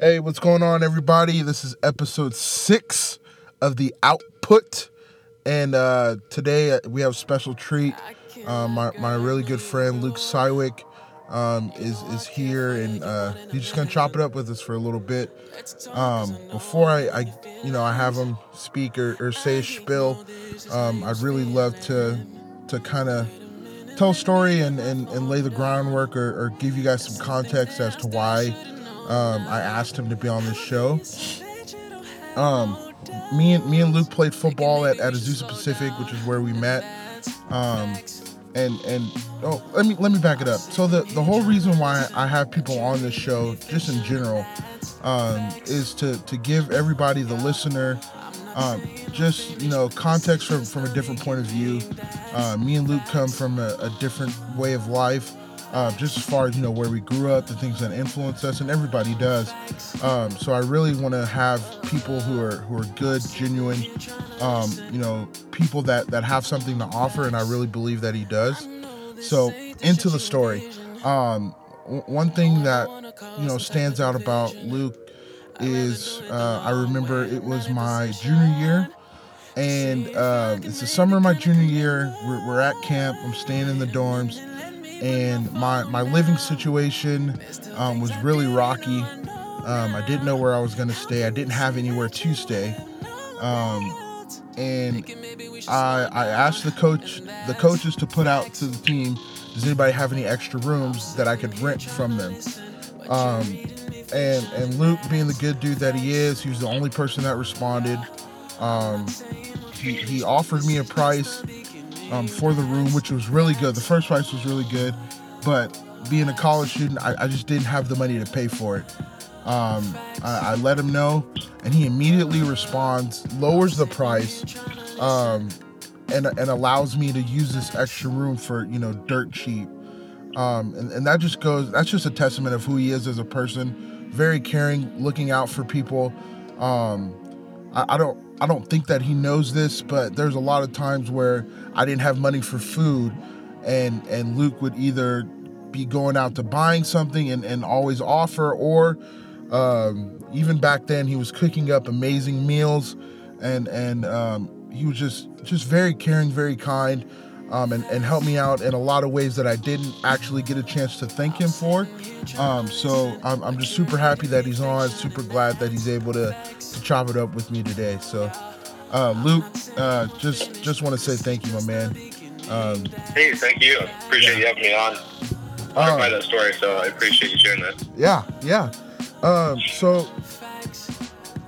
Hey, what's going on, everybody? This is episode six of the Output, and uh, today uh, we have a special treat. Uh, my my really good friend Luke Siwek um, is is here, and uh, he's just gonna chop it up with us for a little bit. Um, before I, I, you know, I have him speak or, or say a spiel, um, I'd really love to to kind of tell a story and, and, and lay the groundwork or, or give you guys some context as to why um, I asked him to be on this show. Um, me and me and Luke played football at, at Azusa Pacific, which is where we met. Um, and and oh, let me let me back it up. So the the whole reason why I have people on this show, just in general, um, is to to give everybody, the listener, um, just you know context from from a different point of view. Uh, me and Luke come from a, a different way of life uh, just as far as you know where we grew up, the things that influence us, and everybody does. Um, so I really want to have people who are who are good, genuine, um, you know, people that that have something to offer, and I really believe that he does. So into the story, um, w- one thing that you know stands out about Luke is uh, I remember it was my junior year. And uh, it's the summer of my junior year. We're, we're at camp. I'm staying in the dorms and my my living situation um, was really rocky. Um, I didn't know where I was to stay. I didn't have anywhere to stay, um, and I I asked the coach the coaches to put out to the team. Does anybody have any extra rooms that I could rent from them? Um, and and Luke, being the good dude that he is, he was the only person that responded. Um, he, he offered me a price um, for the room, which was really good. The first price was really good, but being a college student, I, I just didn't have the money to pay for it. Um, I, I, let him know, and he immediately responds, lowers the price, um, and and allows me to use this extra room for you know dirt cheap. Um, and, and that just goes. That's just a testament of who he is as a person. Very caring, looking out for people. Um, I, I don't I don't think that he knows this, but there's a lot of times where I didn't have money for food, and and Luke would either be going out to buying something and, and always offer, or um, even back then he was cooking up amazing meals, and and um, he was just just very caring, very kind. Um, and, and helped me out in a lot of ways that I didn't actually get a chance to thank him for. Um, so I'm, I'm just super happy that he's on, super glad that he's able to, to chop it up with me today. So uh, Luke, uh, just just want to say thank you, my man. Um, hey, thank you. Appreciate yeah. you having me on. I um, that story, so I appreciate you sharing that. Yeah, yeah. Um, so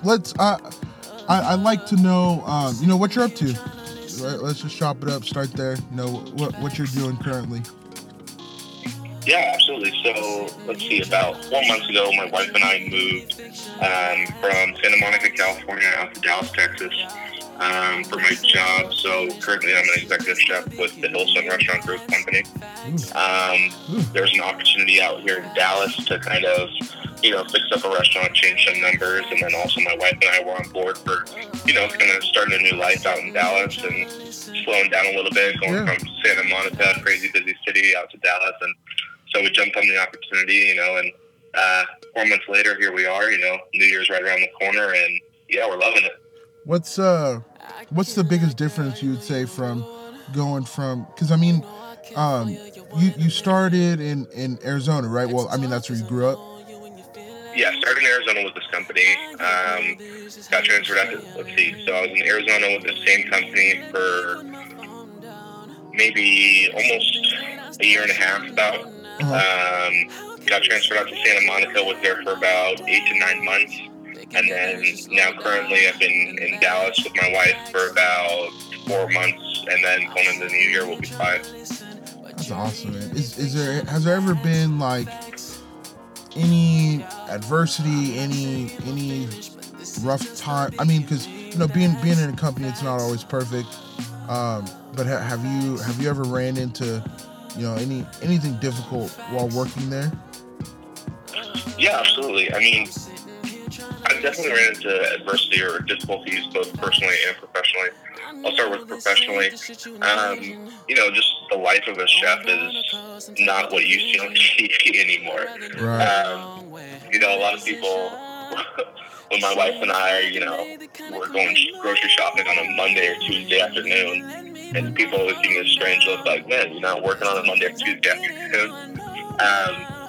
let's. Uh, I I like to know. Um, you know what you're up to. Let's just chop it up. Start there. You know what what you're doing currently. Yeah, absolutely. So let's see. About four months ago, my wife and I moved um, from Santa Monica, California, out to Dallas, Texas um, for my job. So currently, I'm an executive chef with the Hillstone Restaurant Group company. Um, there's an opportunity out here in Dallas to kind of, you know, fix up a restaurant, change some numbers, and then also my wife and I were on board for, you know, kind of starting a new life out in Dallas and slowing down a little bit, going yeah. from Santa Monica, crazy busy city, out to Dallas, and so we jumped on the opportunity, you know, and uh, four months later, here we are. You know, New Year's right around the corner, and yeah, we're loving it. What's uh what's the biggest difference you would say from going from because I mean um you you started in in Arizona right? Well I mean that's where you grew up. Yeah started in Arizona with this company um got transferred out to let's see so I was in Arizona with the same company for maybe almost a year and a half about. Uh-huh. um got transferred out to Santa Monica was there for about eight to nine months and then now currently I've been in Dallas with my wife for about four months, and then going into the new year we'll be five. That's awesome, man. Is, is there has there ever been like any adversity, any any rough time? I mean, because you know, being being in a company, it's not always perfect. Um, but ha- have you have you ever ran into you know any anything difficult while working there? Yeah, absolutely. I mean, I've definitely ran into adversity or difficulties both personally and professionally. I'll start with professionally. Um, you know, just the life of a chef is not what you see on TV anymore. Right. Um, you know, a lot of people when my wife and I, you know, were going grocery shopping on a Monday or Tuesday afternoon, and people always give me this strange look like, man, you're not working on a Monday or Tuesday afternoon. Um,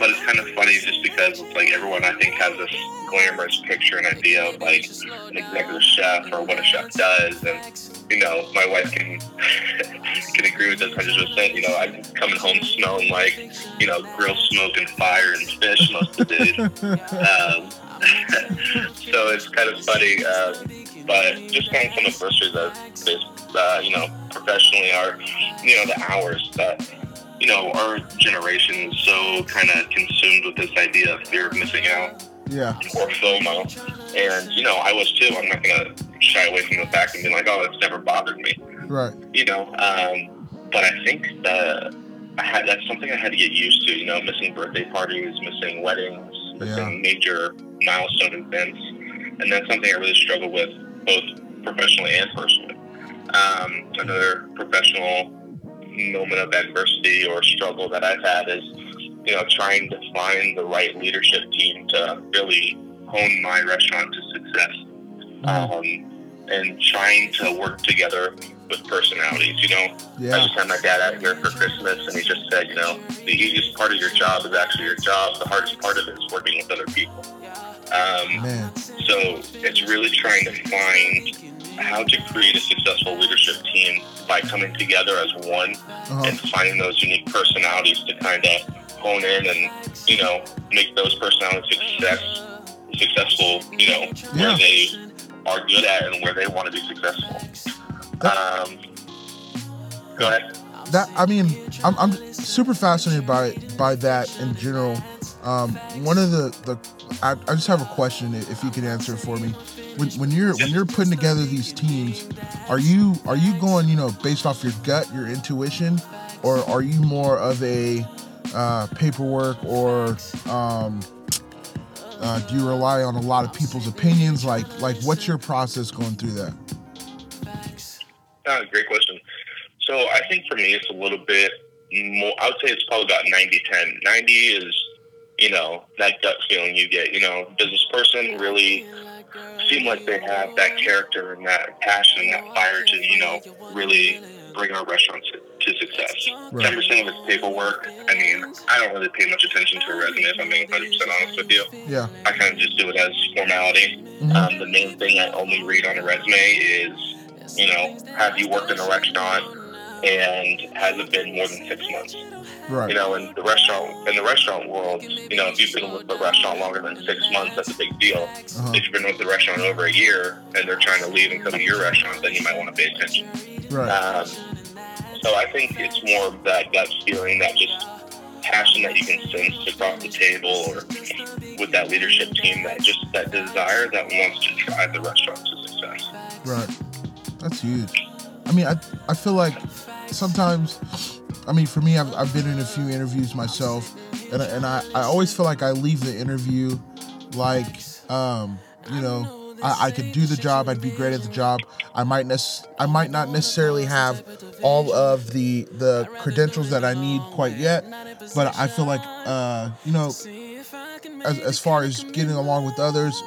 but it's kind of funny just because it's like everyone I think has this glamorous picture and idea of like an executive chef or what a chef does, and you know, my wife can can agree with this hundred percent. You know, I'm coming home smelling like you know grill smoke and fire and fish most of the um, so it's kind of funny, um, but just kind of some adversity that, uh, you know, professionally are, you know, the hours that you know, our generation is so kind of consumed with this idea of fear of missing out. Yeah. Or FOMO. And, you know, I was too. I'm not going to shy away from the fact and be like, oh, it's never bothered me. Right. You know, um, but I think that I had, that's something I had to get used to, you know, missing birthday parties, missing weddings, missing yeah. major milestone events. And that's something I really struggle with both professionally and personally. Um, another professional moment of adversity or struggle that I've had is, you know, trying to find the right leadership team to really hone my restaurant to success. Mm-hmm. Um, and trying to work together with personalities. You know, yeah. I just had my dad out here for Christmas, and he just said, you know, the easiest part of your job is actually your job. The hardest part of it is working with other people. Um, So it's really trying to find how to create a successful leadership team by coming together as one uh-huh. and finding those unique personalities to kind of hone in and you know make those personalities success successful you know yeah. where they are good at and where they want to be successful that, um, go ahead that i mean I'm, I'm super fascinated by by that in general um, one of the the I, I just have a question if you could answer for me when, when you're when you're putting together these teams, are you are you going you know based off your gut, your intuition, or are you more of a uh, paperwork or um, uh, do you rely on a lot of people's opinions? Like like what's your process going through that? Uh, great question. So I think for me it's a little bit more. I would say it's probably about 90-10. 90 is you know that gut feeling you get. You know, does this person really seem like they have that character and that passion and that fire to, you know, really bring our restaurant to, to success. Ten percent of it's paperwork. I mean, I don't really pay much attention to a resume if I'm being hundred percent honest with you. Yeah. I kind of just do it as formality. Mm-hmm. Um, the main thing I only read on a resume is, you know, have you worked in a restaurant and has it been more than six months? Right. You know, in the restaurant in the restaurant world, you know, if you've been with the restaurant longer than six months, that's a big deal. Uh-huh. If you've been with the restaurant over a year and they're trying to leave and come to your restaurant, then you might want to pay attention. Right. Um, so I think it's more of that gut feeling, that just passion that you can sense across the table or with that leadership team, that just that desire that wants to drive the restaurant to success. Right. That's huge. I mean, I I feel like sometimes I mean, for me, I've, I've been in a few interviews myself, and, and I, I always feel like I leave the interview like, um, you know, I, I could do the job. I'd be great at the job. I might nec- I might not necessarily have all of the the credentials that I need quite yet, but I feel like, uh, you know, as, as far as getting along with others,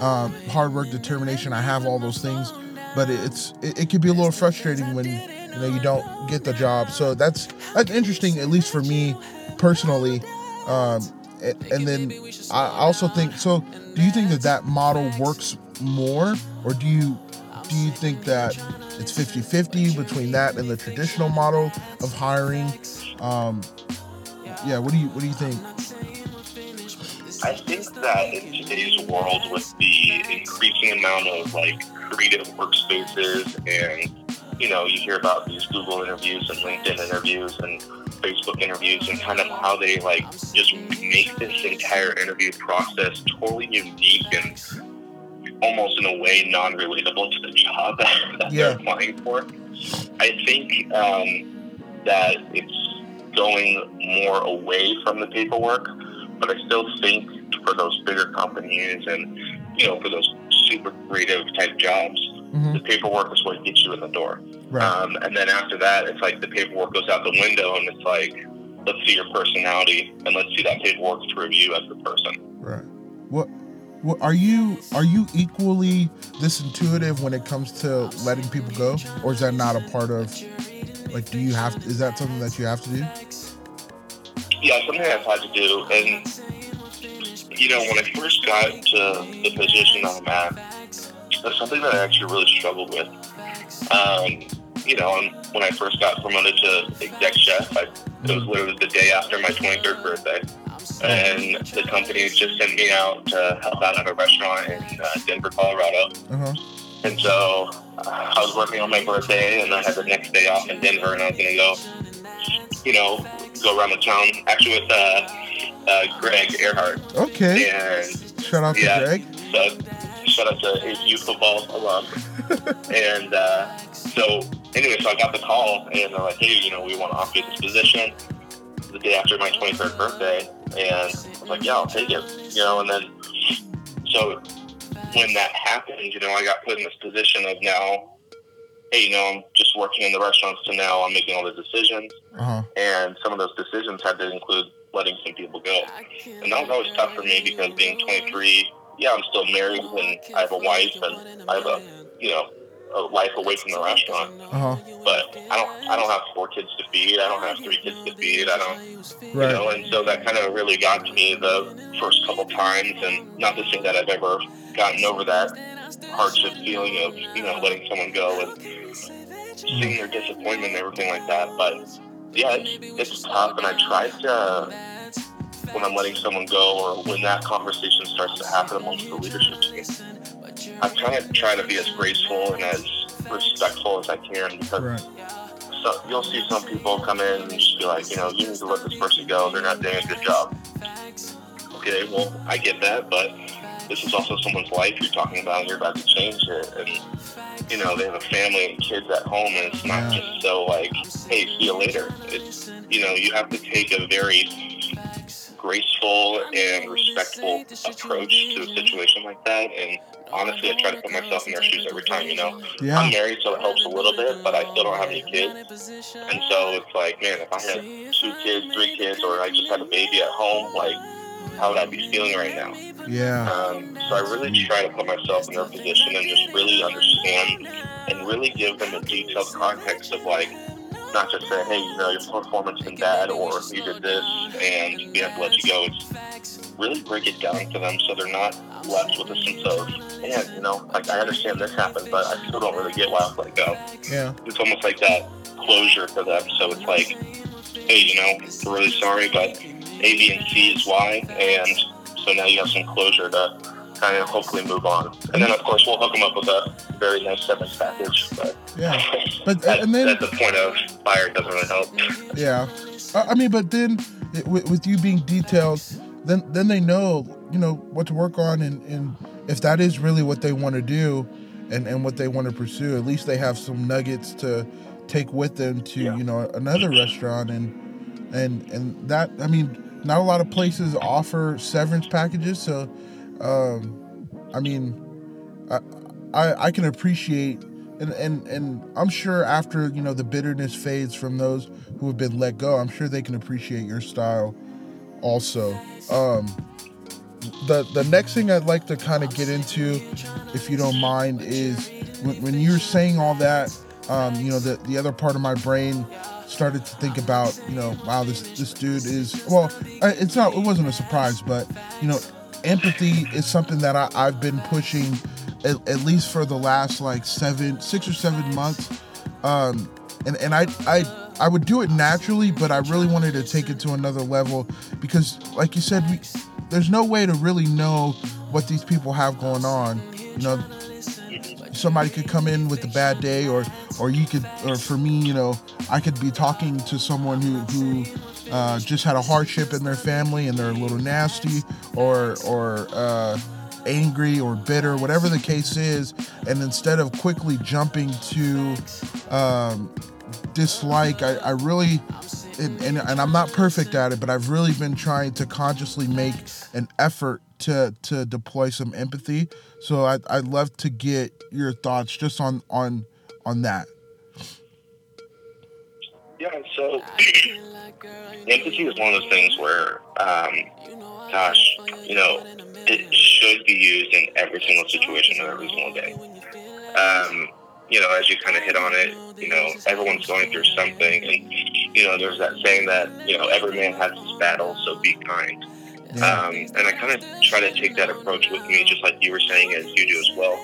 um, hard work, determination, I have all those things. But it's it, it could be a little frustrating when you know you don't get the job. So that's that's interesting at least for me personally. Um, and, then i also think so do you think that that model works more? Or do you do you think that it's 50-50 between that and the traditional model of hiring? Um, yeah what do you what do you think? I think that in today's world, with the increasing amount of like creative workspaces and you know, you hear about these Google interviews and LinkedIn interviews and Facebook interviews and kind of how they like just make this entire interview process totally unique and almost in a way non-relatable to the job that yeah. they're applying for. I think um, that it's going more away from the paperwork, but I still think for those bigger companies and you know for those super creative type jobs, Mm-hmm. The paperwork is what gets you in the door. Right. Um, and then after that, it's like the paperwork goes out the window, and it's like, let's see your personality, and let's see that paperwork through you as the person. Right. What? What are you are you equally this intuitive when it comes to letting people go, or is that not a part of? Like, do you have? Is that something that you have to do? Yeah, something I've had to do, and you know, when I first got to the position I'm at, that's something that I actually really struggled with. Um, you know, when I first got promoted to exec chef, I, it was literally the day after my 23rd birthday and the company just sent me out to help out at a restaurant in uh, Denver, Colorado. Uh-huh. And so uh, I was working on my birthday, and I had the next day off in Denver, and I was going to go, you know, go around the town, actually with uh, uh, Greg Earhart. Okay. And shout out to Greg. So shout out to ASU football alum. and uh, so anyway, so I got the call, and they're like, hey, you know, we want to offer you this position the day after my 23rd birthday. And I was like, yeah, I'll take it. You know, and then so when that happened, you know, I got put in this position of now, hey, you know, I'm just working in the restaurants to now I'm making all the decisions. Uh-huh. And some of those decisions had to include letting some people go. And that was always tough for me because being 23, yeah, I'm still married and I have a wife and I have a, you know, a life away from the restaurant. Uh-huh. But I don't I don't have four kids to feed. I don't have three kids to feed. I don't right. you know, and so that kind of really got to me the first couple times and not to say that I've ever gotten over that hardship feeling of, you know, letting someone go and seeing their disappointment and everything like that. But yeah, it's, it's tough and I try to when I'm letting someone go or when that conversation starts to happen amongst the leadership team I kind of try to be as graceful and as respectful as I can because right. so, you'll see some people come in and just be like, you know, you need to let this person go. They're not doing a good job. Okay, well, I get that, but this is also someone's life you're talking about, and you're about to change it. And you know, they have a family and kids at home, and it's not yeah. just so like, hey, see you later. It's you know, you have to take a very graceful and respectful approach to a situation like that, and honestly, I try to put myself in their shoes every time. You know, yeah. I'm married, so it helps a little bit, but I still don't have any kids, and so it's like, man, if I had two kids, three kids, or I just had a baby at home, like, how would I be feeling right now? Yeah. Um, so I really try to put myself in their position and just really understand and really give them a detailed context of like not just say, hey, you know, your performance been bad or you did this and we have to let you go. It's really break it down to them so they're not left with a sense of, man, you know, like I understand this happened, but I still don't really get why I let go. Yeah. It's almost like that closure for them. So it's like, hey, you know, we're really sorry, but A, B, and C is why. And so now you have some closure to kind of hopefully move on. And then, of course, we'll hook them up with a very nice severance package. But yeah, but and then at the point of fire doesn't really help. Yeah, I mean, but then with, with you being detailed, then then they know you know what to work on, and and if that is really what they want to do, and and what they want to pursue, at least they have some nuggets to take with them to yeah. you know another restaurant and and and that I mean not a lot of places offer severance packages so um, I mean, I, I, I can appreciate and, and and I'm sure after you know the bitterness fades from those who have been let go, I'm sure they can appreciate your style also. Um, the the next thing I'd like to kind of get into, if you don't mind, is when, when you're saying all that, um, you know, the the other part of my brain started to think about, you know, wow, this this dude is well, it's not, it wasn't a surprise, but you know, empathy is something that I, have been pushing at, at, least for the last like seven, six or seven months. Um, and and I I I would do it naturally, but I really wanted to take it to another level because, like you said, we, there's no way to really know what these people have going on. You know, somebody could come in with a bad day, or or you could, or for me, you know, I could be talking to someone who who uh, just had a hardship in their family and they're a little nasty or or uh, angry or bitter, whatever the case is, and instead of quickly jumping to um, dislike, I, I really and, and, and, I'm not perfect at it, but I've really been trying to consciously make an effort to to deploy some empathy. So I'd, I'd love to get your thoughts just on on on that. Yeah, so empathy is one of those things where, um, gosh, you know, it should be used in every single situation and every single day. Um, you know, as you kind of hit on it, you know, everyone's going through something, and you know, there's that saying that you know every man has his battle, so be kind. Yeah. Um, and I kind of try to take that approach with me, just like you were saying, as you do as well,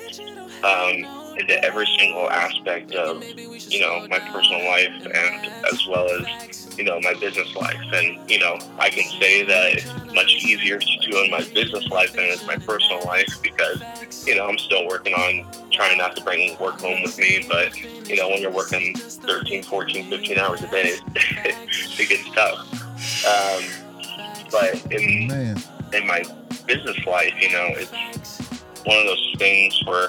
um, into every single aspect of, you know, my personal life and as well as, you know, my business life. And, you know, I can say that it's much easier to do in my business life than it's my personal life because, you know, I'm still working on trying not to bring work home with me. But, you know, when you're working 13, 14, 15 hours a day, it gets tough. Um, but in Man. in my business life, you know, it's one of those things where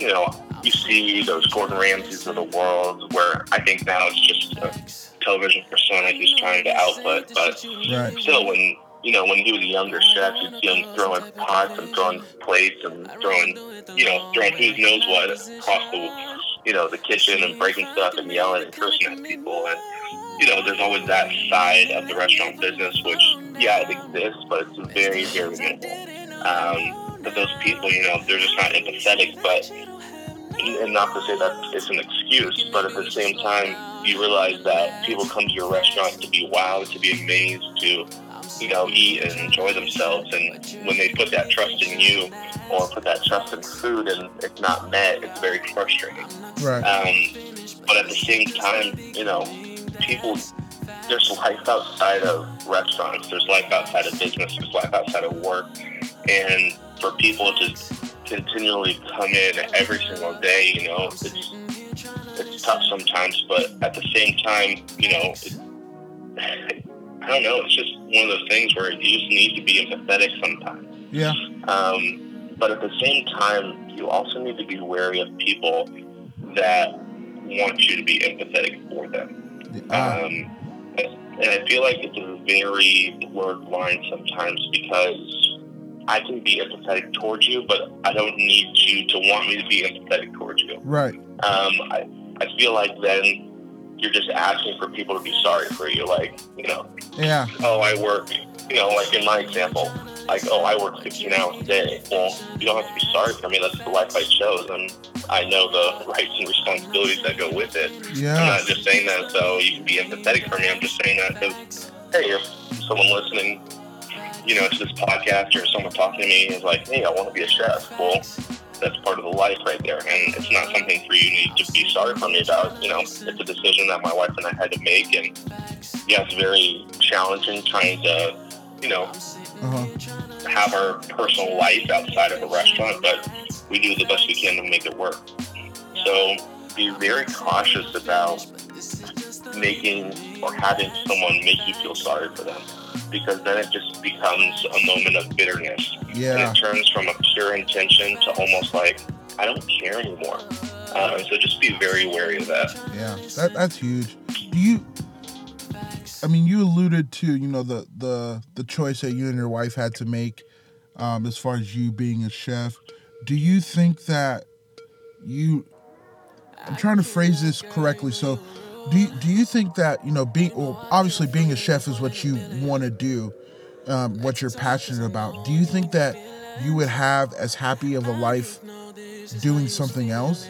you know you see those Gordon Ramsays of the world, where I think now it's just a television persona he's trying to output. But right. still, when you know when he was a younger chef, you'd see him throwing pots and throwing plates and throwing you know throwing who knows what across the you know the kitchen and breaking stuff and yelling and cursing at people and you know, there's always that side of the restaurant business, which, yeah, it exists, but it's very, very minimal. Um, but those people, you know, they're just not empathetic, but, and not to say that it's an excuse, but at the same time, you realize that people come to your restaurant to be wowed, to be amazed, to, you know, eat and enjoy themselves. And when they put that trust in you or put that trust in food and it's not met, it's very frustrating. Right. Um, but at the same time, you know, people, there's life outside of restaurants, there's life outside of business, there's life outside of work. And for people to continually come in every single day, you know, it's, it's tough sometimes, but at the same time, you know, it, I don't know, it's just one of those things where you just need to be empathetic sometimes. Yeah. Um, but at the same time, you also need to be wary of people that want you to be empathetic for them. Um, and I feel like it's a very blurred line sometimes because I can be empathetic towards you, but I don't need you to want me to be empathetic towards you. Right. Um, I, I feel like then you're just asking for people to be sorry for you. Like, you know, yeah. Oh, I work, you know, like in my example, like, oh, I work 15 hours a day. Well, you don't have to be sorry for me. That's the life I chose. And I know the rights and responsibilities that go with it. Yeah. I'm not just saying that so you can be empathetic for me. I'm just saying that because, hey, if someone listening, you know, to this podcast or someone talking to me is like, hey, I want to be a chef. Well, that's part of the life right there. And it's not something for you need to be sorry for me about. You know, it's a decision that my wife and I had to make. And yeah, it's very challenging trying to, you know, uh-huh. have our personal life outside of a restaurant, but we do the best we can to make it work. So be very cautious about making or having someone make you feel sorry for them because then it just becomes a moment of bitterness. Yeah. And it turns from a pure intention to almost like, I don't care anymore. Um, so just be very wary of that. Yeah, that, that's huge. Do you, I mean, you alluded to, you know, the, the, the choice that you and your wife had to make um, as far as you being a chef. Do you think that you, I'm trying to phrase this correctly. So, do you, do you think that you know being well obviously being a chef is what you want to do um, what you're passionate about do you think that you would have as happy of a life doing something else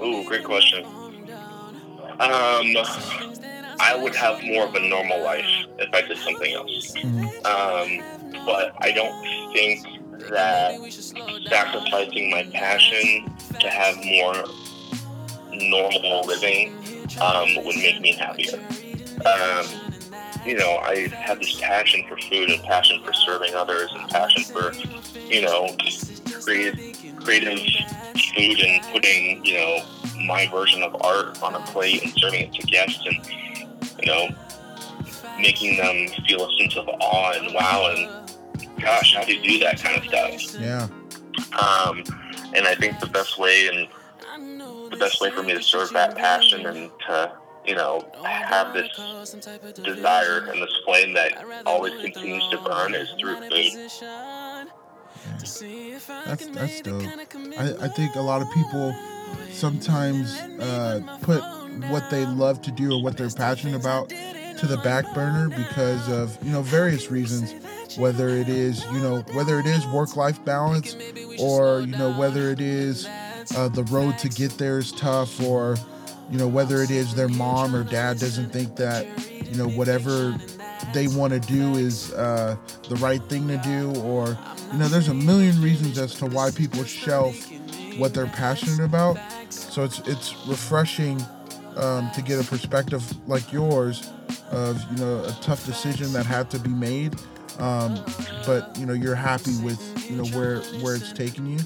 Ooh, great question um i would have more of a normal life if i did something else mm-hmm. um but i don't think that sacrificing my passion to have more normal living um, would make me happier. Um, you know, I have this passion for food and passion for serving others and passion for, you know, creative, creative food and putting, you know, my version of art on a plate and serving it to guests and, you know, making them feel a sense of awe and wow and gosh, how do you do that kind of stuff? Yeah. Um, and I think the best way and the best way for me to serve that passion and to you know have this desire and this flame that always continues to burn is through food. That's that's dope. I, I think a lot of people sometimes uh, put what they love to do or what they're passionate about to the back burner because of you know various reasons whether it is you know whether it is work life balance or you know whether it is uh, the road to get there is tough or you know whether it is their mom or dad doesn't think that you know whatever they want to do is uh, the right thing to do or you know there's a million reasons as to why people shelf what they're passionate about so it's it's refreshing um, to get a perspective like yours of you know a tough decision that had to be made, um, but you know you're happy with you know where where it's taking you.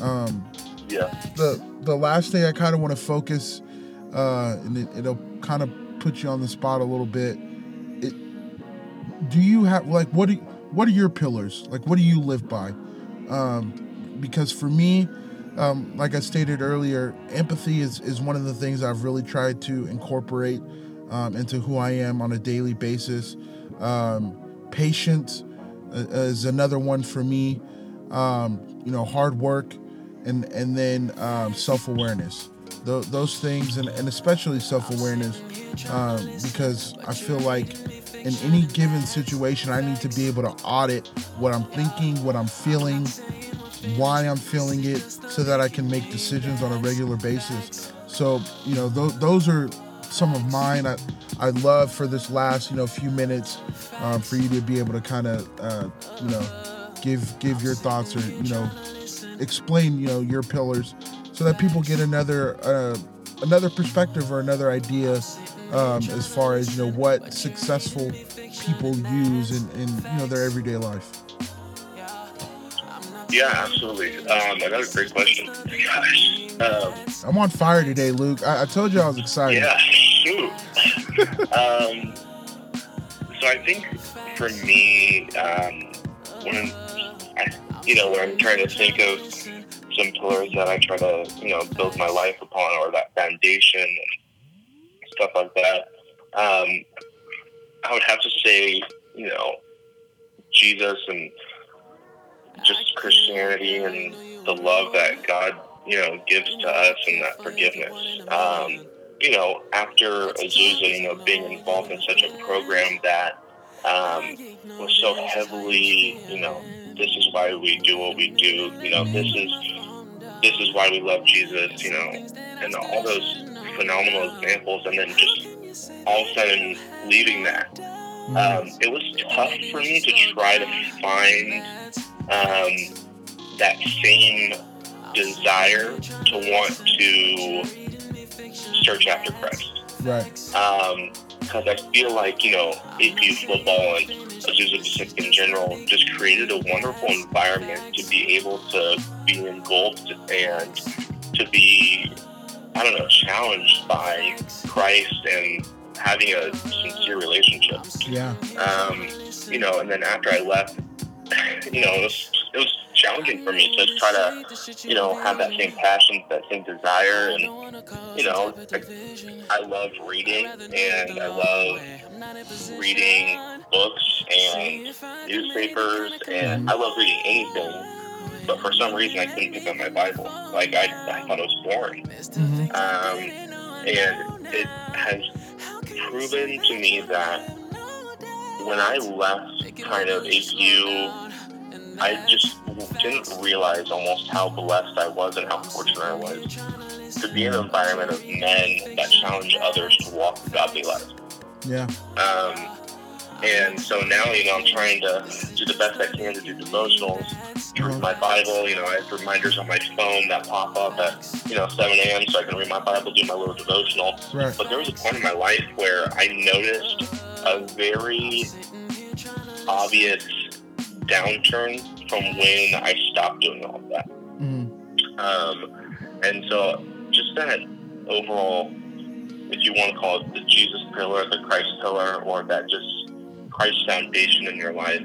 Um, yeah. The the last thing I kind of want to focus, uh, and it, it'll kind of put you on the spot a little bit. Do you have like what do what are your pillars? Like what do you live by? Um, because for me, um, like I stated earlier, empathy is, is one of the things I've really tried to incorporate um, into who I am on a daily basis. Um, patience uh, is another one for me. Um, you know, hard work, and and then um, self awareness. Those things, and, and especially self awareness, um, because I feel like in any given situation, I need to be able to audit what I'm thinking, what I'm feeling, why I'm feeling it so that I can make decisions on a regular basis. So, you know, th- those are some of mine. I, I'd love for this last, you know, few minutes um, for you to be able to kind of, uh, you know, give give your thoughts or, you know, explain, you know, your pillars so that people get another uh, another perspective or another idea um, as far as, you know, what successful people use in, in you know, their everyday life. Yeah, absolutely. Um, another great question. Gosh. Um, I'm on fire today, Luke. I, I told you I was excited. Yeah, shoot. um, so I think for me, um, when I, you know, when I'm trying to think of some pillars that I try to, you know, build my life upon, or that foundation and stuff like that, um, I would have to say, you know, Jesus and just Christianity and the love that God, you know, gives to us and that forgiveness. Um, you know, after Azusa, you know, being involved in such a program that um, was so heavily, you know, this is why we do what we do. You know, this is this is why we love Jesus. You know, and all those phenomenal examples, and then just all of a sudden leaving that. Um, it was tough for me to try to find um, that same desire to want to search after Christ. Right. Because um, I feel like, you know, APU football and Azusa Pacific in general just created a wonderful environment to be able to be engulfed and to be, I don't know, challenged by Christ and having a sincere relationship. Yeah. Um, you know, and then after I left, you know, it was, it was challenging for me to try to, you know, have that same passion, that same desire. And, you know, I, I love reading and I love reading books and newspapers and I love reading anything. But for some reason, I couldn't pick up my Bible. Like, I, I thought it was boring. Mm-hmm. Um, and it has proven to me that when I left kind of APU, I just didn't realize almost how blessed I was and how fortunate I was to be in an environment of men that challenge others to walk a godly life. Yeah. Um, and so now, you know, I'm trying to do the best I can to do devotionals, to read my Bible. You know, I have reminders on my phone that pop up at, you know, 7 a.m. so I can read my Bible, do my little devotional. Right. But there was a point in my life where I noticed a very obvious downturn from when I stopped doing all of that. Mm-hmm. Um, and so just that overall, if you want to call it the Jesus pillar, the Christ pillar, or that just Christ foundation in your life,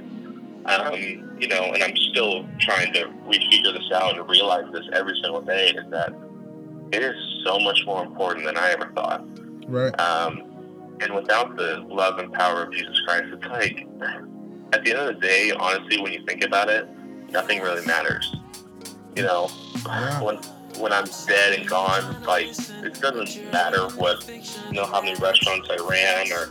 um, you know, and I'm still trying to refigure this out and realize this every single day is that it is so much more important than I ever thought. Right. Um, and without the love and power of Jesus Christ, it's like, at the end of the day, honestly, when you think about it, nothing really matters. You know, Yeah. when when I'm dead and gone, like it doesn't matter what you know how many restaurants I ran or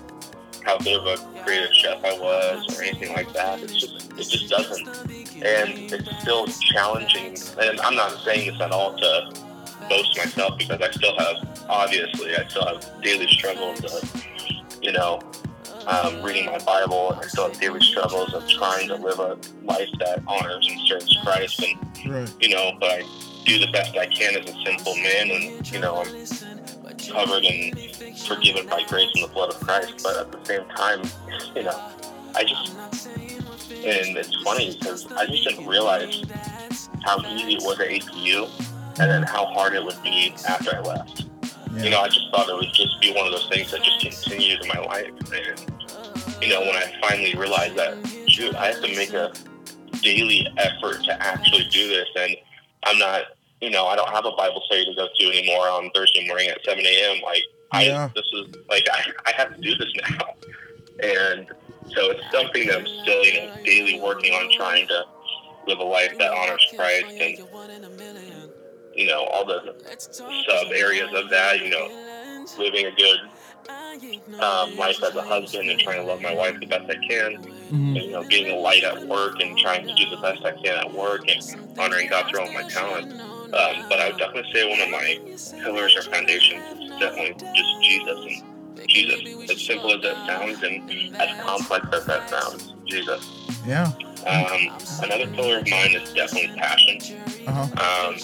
how good of a creative chef I was or anything like that. It's just it just doesn't, and it's still challenging. And I'm not saying this at all to boast myself because I still have obviously I still have daily struggles of you know um, reading my Bible. I still have daily struggles of trying to live a life that honors and serves Christ, and Right. you know, but I do the best I can as a sinful man, and you know, I'm covered and forgiven by grace in the blood of Christ. But at the same time, you know, I just and it's funny because I just didn't realize how easy it was at APU, and then how hard it would be after I left. Yeah. You know, I just thought it would just be one of those things that just continued in my life. And, you know, when I finally realized that, shoot, I have to make a daily effort to actually do this. And I'm not, you know, I don't have a Bible study to go to anymore on Thursday morning at 7 a.m. Like, Yeah. I, this is, like, I, I have to do this now. And so it's something that I'm still, you know, daily working on trying to live a life that honors Christ and, you know, all the sub areas of that, you know, living a good um, life as a husband and trying to love my wife the best I can, Mhm. and, you know, being a light at work and trying to do the best I can at work and honoring God through all my talent. Um, but I would definitely say one of my pillars or foundations is definitely just Jesus and Jesus. As simple as that sounds and as complex as that sounds, Jesus. Yeah. Um, another pillar of mine is definitely passion. Uh huh. Um,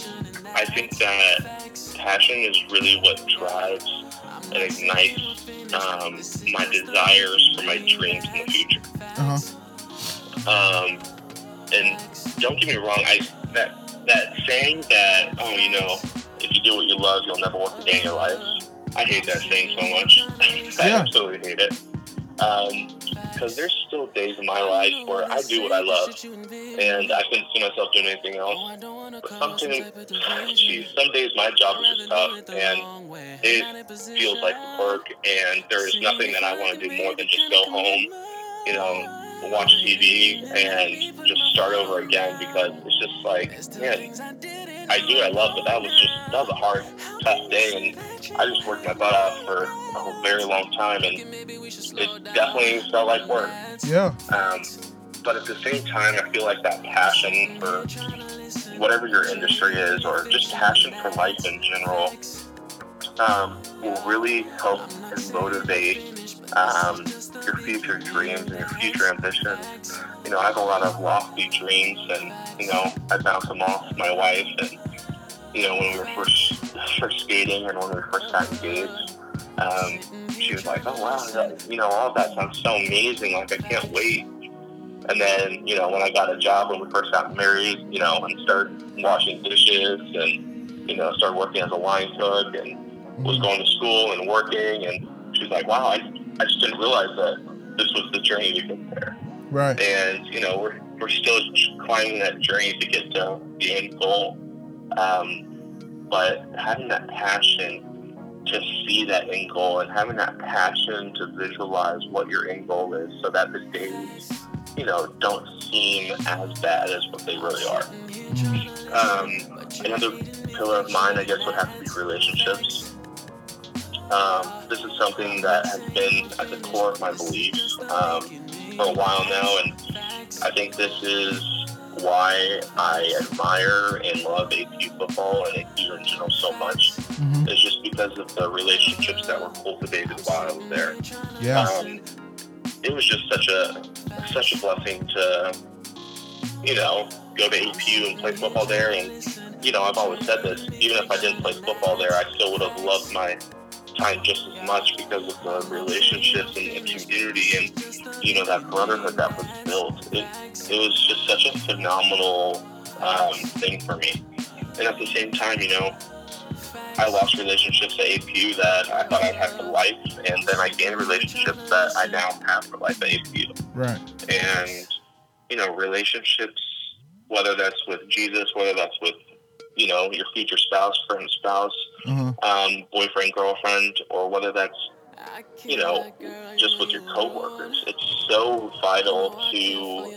I think that passion is really what drives and ignites um, my desires for my dreams in the future. Uh huh. Um, and don't get me wrong, I that that saying that oh you know if you do what you love you'll never work a day in your life. I hate that saying so much. I Yeah. absolutely hate it. Um, because there's still days in my life where I do what I love, and I couldn't see myself doing anything else. But something, geez, some days my job is just tough, and it feels like work, and there is nothing that I want to do more than just go home, you know, watch TV and just start over again because it's just like, man, I do I love, but that was just that was a hard, tough day, and I just worked my butt off for a very long time, and it definitely felt like work. Yeah. Um, but at the same time, I feel like that passion for whatever your industry is, or just passion for life in general, um, will really help and motivate um, your future dreams and your future ambitions. You know, I have a lot of lofty dreams, and you know, I bounce them off my wife. And you know, when we were first first skating and when we first got engaged, um, she was like, "Oh wow, that, you know, all of that sounds so amazing! Like, I can't wait." And then, you know, when I got a job when we first got married, you know, and started washing dishes and, you know, started working as a line cook and was going to school and working. And she's like, wow, I, I just didn't realize that this was the journey to get there. Right. And, you know, we're, we're still climbing that journey to get to the end goal. Um, but having that passion to see that end goal and having that passion to visualize what your end goal is so that the days, you know, don't seem as bad as what they really are. Um, another pillar of mine, I guess, would have to be relationships. Um, this is something that has been at the core of my beliefs um, for a while now, and I think this is why I admire and love APU football and APU in general so much. Mhm. Is just because of the relationships that were cultivated while I was there Yeah. um, it was just such a such a blessing to you know go to APU and play football there and you know I've always said this even if I didn't play football there I still would have loved my time just as much because of the relationships and the community and you know that brotherhood that was built it, it was just such a phenomenal um, thing for me and at the same time you know I lost relationships at APU that I thought I'd have for life, and then I gained relationships that I now have for life at APU. Right. And, you know, relationships, whether that's with Jesus, whether that's with, you know, your future spouse, current spouse, Uh-huh. um, boyfriend, girlfriend, or whether that's, you know, just with your coworkers. It's so vital to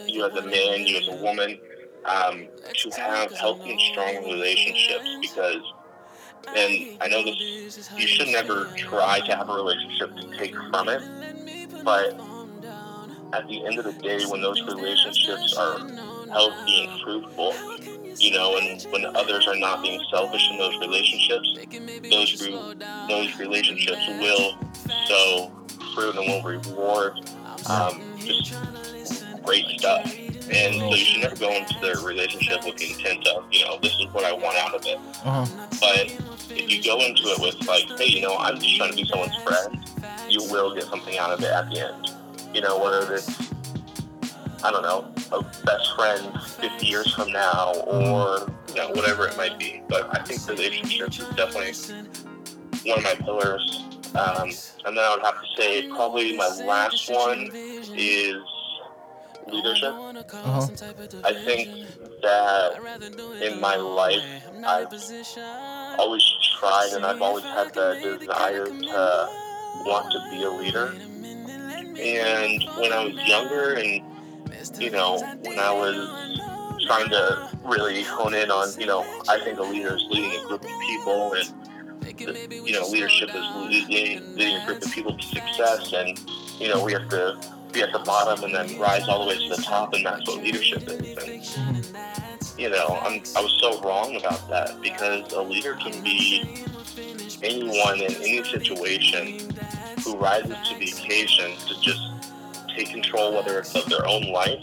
you as a man, you as a woman, um, to have healthy and strong relationships because and I know this, you should never try to have a relationship to take from it, But at the end of the day, when those relationships are healthy and fruitful, you know, and when others are not being selfish in those relationships, those those relationships will sow fruit and will reward um, just great stuff. And so you should never go into their relationship with the intent of, you know, this is what I want out of it. Uh-huh. But if you go into it with like, hey, you know, I'm just trying to be someone's friend, you will get something out of it at the end. You know, whether it's I don't know, a best friend 50 years from now, or you know, whatever it might be. But I think relationships is definitely one of my pillars. Um, and then I would have to say probably my last one is leadership. Uh-huh. I think that in my life, I've always tried and I've always had the desire to want to be a leader. And when I was younger and, you know, when I was trying to really hone in on, you know, I think a leader is leading a group of people and, you know, leadership is leading, leading a group of people to success and, you know, we have to be at the bottom and then rise all the way to the top, and that's what leadership is. And you know, I'm, I was so wrong about that because a leader can be anyone in any situation who rises to the occasion to just take control, whether it's of their own life,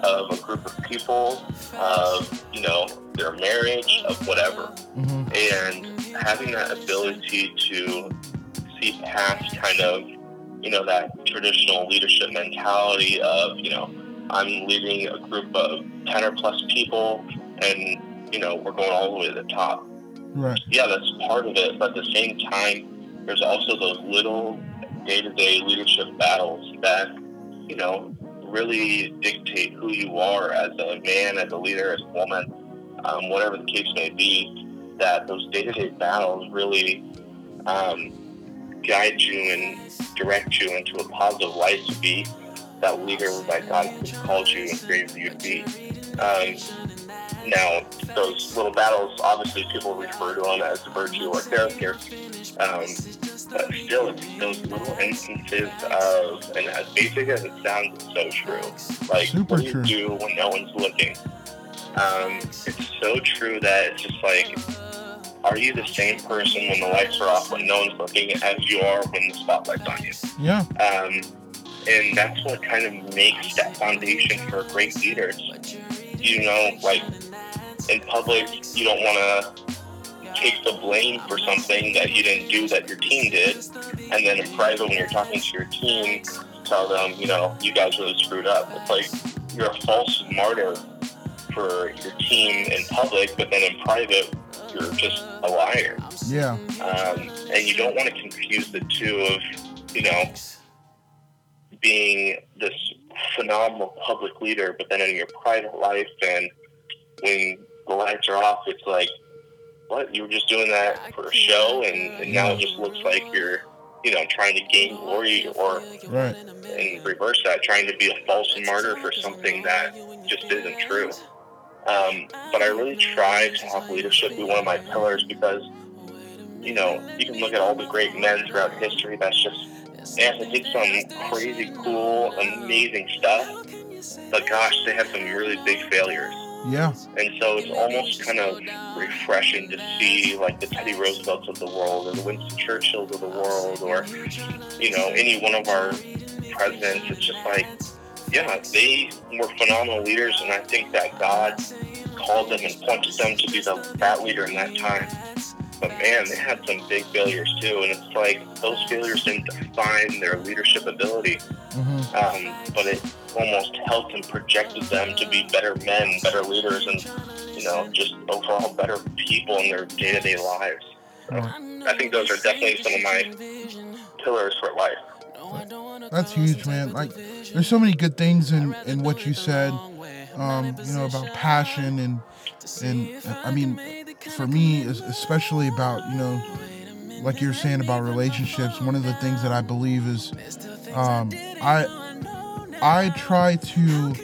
of a group of people, of you know their marriage, of whatever, Mm-hmm. and having that ability to see past kind of you know that traditional leadership mentality of you know I'm leading a group of ten or plus people, and you know we're going all the way to the top. Right. Yeah, that's part of it, but at the same time, there's also those little day-to-day leadership battles that you know really dictate who you are as a man, as a leader, as a woman, um, whatever the case may be. That those day-to-day battles really um, guide you and direct you into a positive life to be that leader that God has called you and created you to be. Um, now, those little battles, obviously, people refer to them as virtue or character. Um, but still, it's those little instances of, and as basic as it sounds, it's so true. Like, Super what do you true. do when no one's looking? Um, it's so true that it's just like, are you the same person when the lights are off, when no one's looking, as you are when the spotlight's on you? Yeah. Um, and that's what kind of makes that foundation for a great leaders. You know, like in public, you don't want to take the blame for something that you didn't do that your team did, and then in private, when you're talking to your team, tell them, you know, you guys really screwed up. It's like you're a false martyr for your team in public, but then in private, you're just a liar Yeah. um, and you don't want to confuse the two of you know being this phenomenal public leader but then in your private life and when the lights are off it's like what you were just doing that for a show and, and now it just looks like you're you know trying to gain glory or Right. and reverse that, trying to be a false martyr for something that just isn't true. Um, but I really try to have leadership be one of my pillars because, you know, you can look at all the great men throughout history that's just, they have to do some crazy, cool, amazing stuff. But gosh, they have some really big failures. Yeah. And so it's almost kind of refreshing to see like the Teddy Roosevelts of the world or the Winston Churchills of the world or, you know, any one of our presidents. It's just like, yeah, they were phenomenal leaders and I think that God called them and pointed them to be the, that leader in that time. But man, they had some big failures too. And it's like those failures didn't define their leadership ability Mm-hmm. um, but it almost helped and projected them to be better men, better leaders, and you know, just overall better people in their day-to-day lives. So. I think those are definitely some of my pillars for life. That's huge, man. Like, there's so many good things in in what you said. Um, you know about passion and and I mean, for me, especially about you know, like you're saying about relationships. One of the things that I believe is, um, I I try to.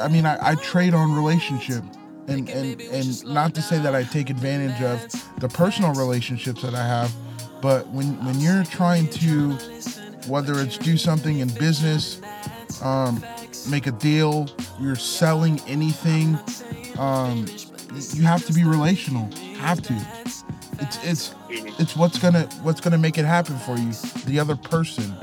I- mean, I, I trade on relationship. And, and and not to say that I take advantage of the personal relationships that I have, but when when you're trying to whether it's do something in business, um, make a deal, you're selling anything, um, you have to be relational. Have to. It's it's it's what's gonna what's gonna make it happen for you. The other person,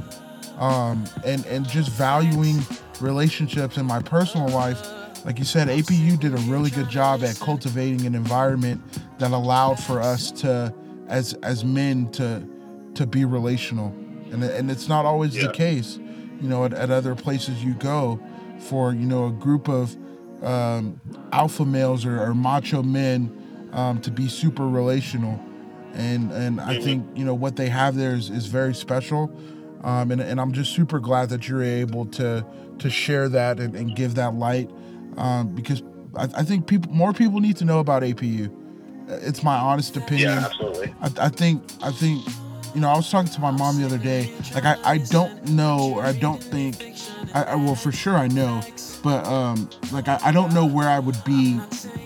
um, and and just valuing relationships in my personal life. Like you said, APU did a really good job at cultivating an environment that allowed for us to, as as men, to to be relational, and and it's not always yeah. the case. You know, at, at other places you go, for you know a group of um, alpha males or, or macho men um, to be super relational, and and I think you know what they have there is, is very special, um, and and I'm just super glad that you're able to to share that and, and give that light, um, because I, I, think people more people need to know about APU. It's my honest opinion. Yeah, absolutely. I, I think I think you know I was talking to my mom the other day. Like I, I don't know or I don't think I, I well for sure I know, but um like I, I don't know where I would be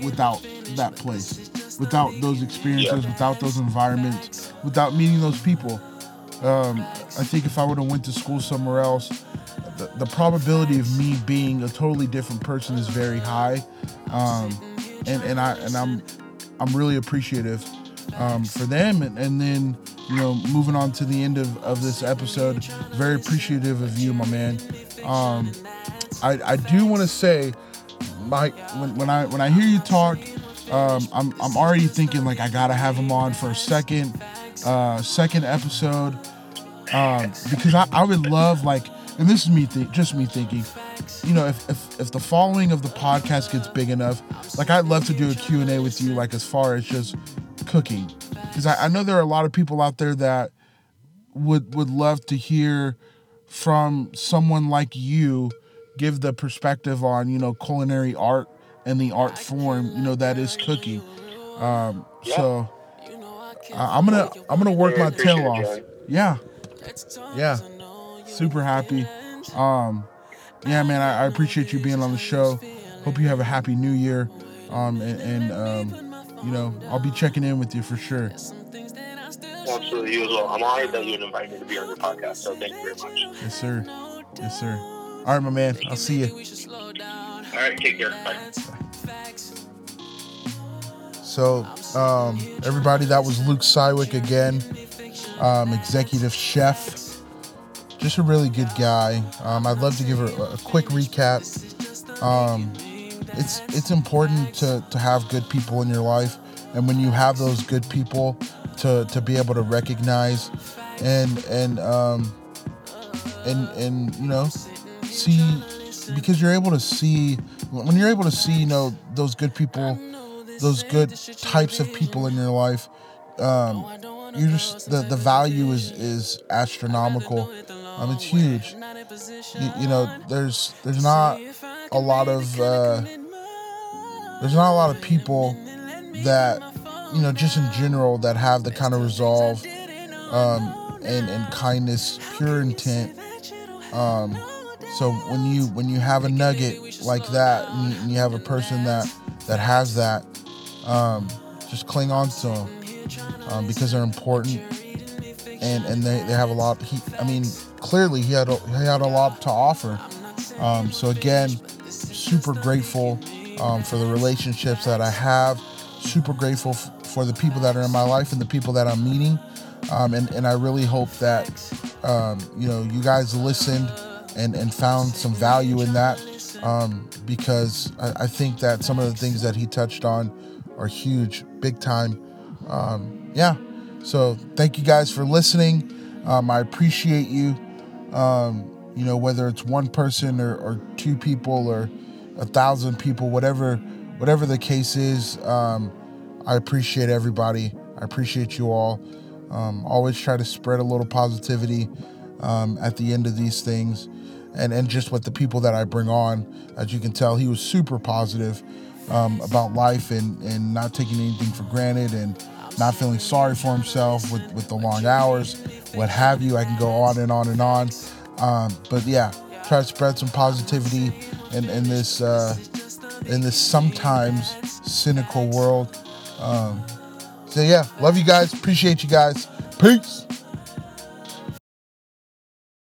without that place without those experiences, yeah. without those environments, without meeting those people. Um, I think if I would have went to school somewhere else, the, the, probability of me being a totally different person is very high, um, and and I and I'm I'm really appreciative um, for them, and, and then you know moving on to the end of, of this episode, very appreciative of you, my man. Um, I I do want to say, Mike, when, when I when I hear you talk um, I'm I'm already thinking like I gotta have him on for a second uh, second episode um, because I, I would love like and this is me just me thinking you know if, if if the following of the podcast gets big enough like I'd love to do a Q&A with you like as far as just cooking because I, I know there are a lot of people out there that would would love to hear from someone like you give the perspective on you know culinary art and the art form, you know, that is cooking. Um, yeah. So I'm gonna I'm gonna work my tail off. Yeah, yeah, super happy. Um, yeah, man, I, I, appreciate you being on the show. Hope you have a happy New Year. Um, and, and um, you know, I'll be checking in with you for sure. Absolutely, you as well. I'm honored that you would invite me to be on your podcast. So thank you very much. Yes, sir. Yes, sir. All right, my man. I'll see you. All right, take care. Bye. So, um, everybody, that was Luke Siwek again, um, executive chef. Just a really good guy. Um, I'd love to give a, a quick recap. Um, it's it's important to, to have good people in your life, and when you have those good people, to, to be able to recognize and and um, and and you know see because you're able to see when you're able to see you know those good people those good types of people in your life um, you just the, the value is is astronomical. Um, it's huge. You, you know there's there's not a lot of uh, there's not a lot of people that you know just in general that have the kind of resolve um, and, and kindness pure intent. Um, so when you when you have a nugget like that, and you, and you have a person that that has that, um, just cling on to them um, because they're important, and and they, they have a lot. He, I mean, clearly he had a, he had a lot to offer. Um, so again, super grateful um, for the relationships that I have. Super grateful f- for the people that are in my life and the people that I'm meeting. Um, and, and I really hope that um, you know you guys listened and, and found some value in that um, because I, I, think that some of the things that he touched on are huge, big time. Um, yeah. So thank you guys for listening. Um, I appreciate you. Um, you know, whether it's one person or, or, two people or a thousand people, whatever, whatever the case is, um, I appreciate everybody. I appreciate you all. Um, always try to spread a little positivity at the end of these things and and just with the people that I bring on, as you can tell, he was super positive um, about life and and not taking anything for granted and not feeling sorry for himself with with the long hours, what have you. I can go on and on and on, um, but yeah, try to spread some positivity in in this uh, in this sometimes cynical world. Um, so yeah, love you guys, appreciate you guys, peace.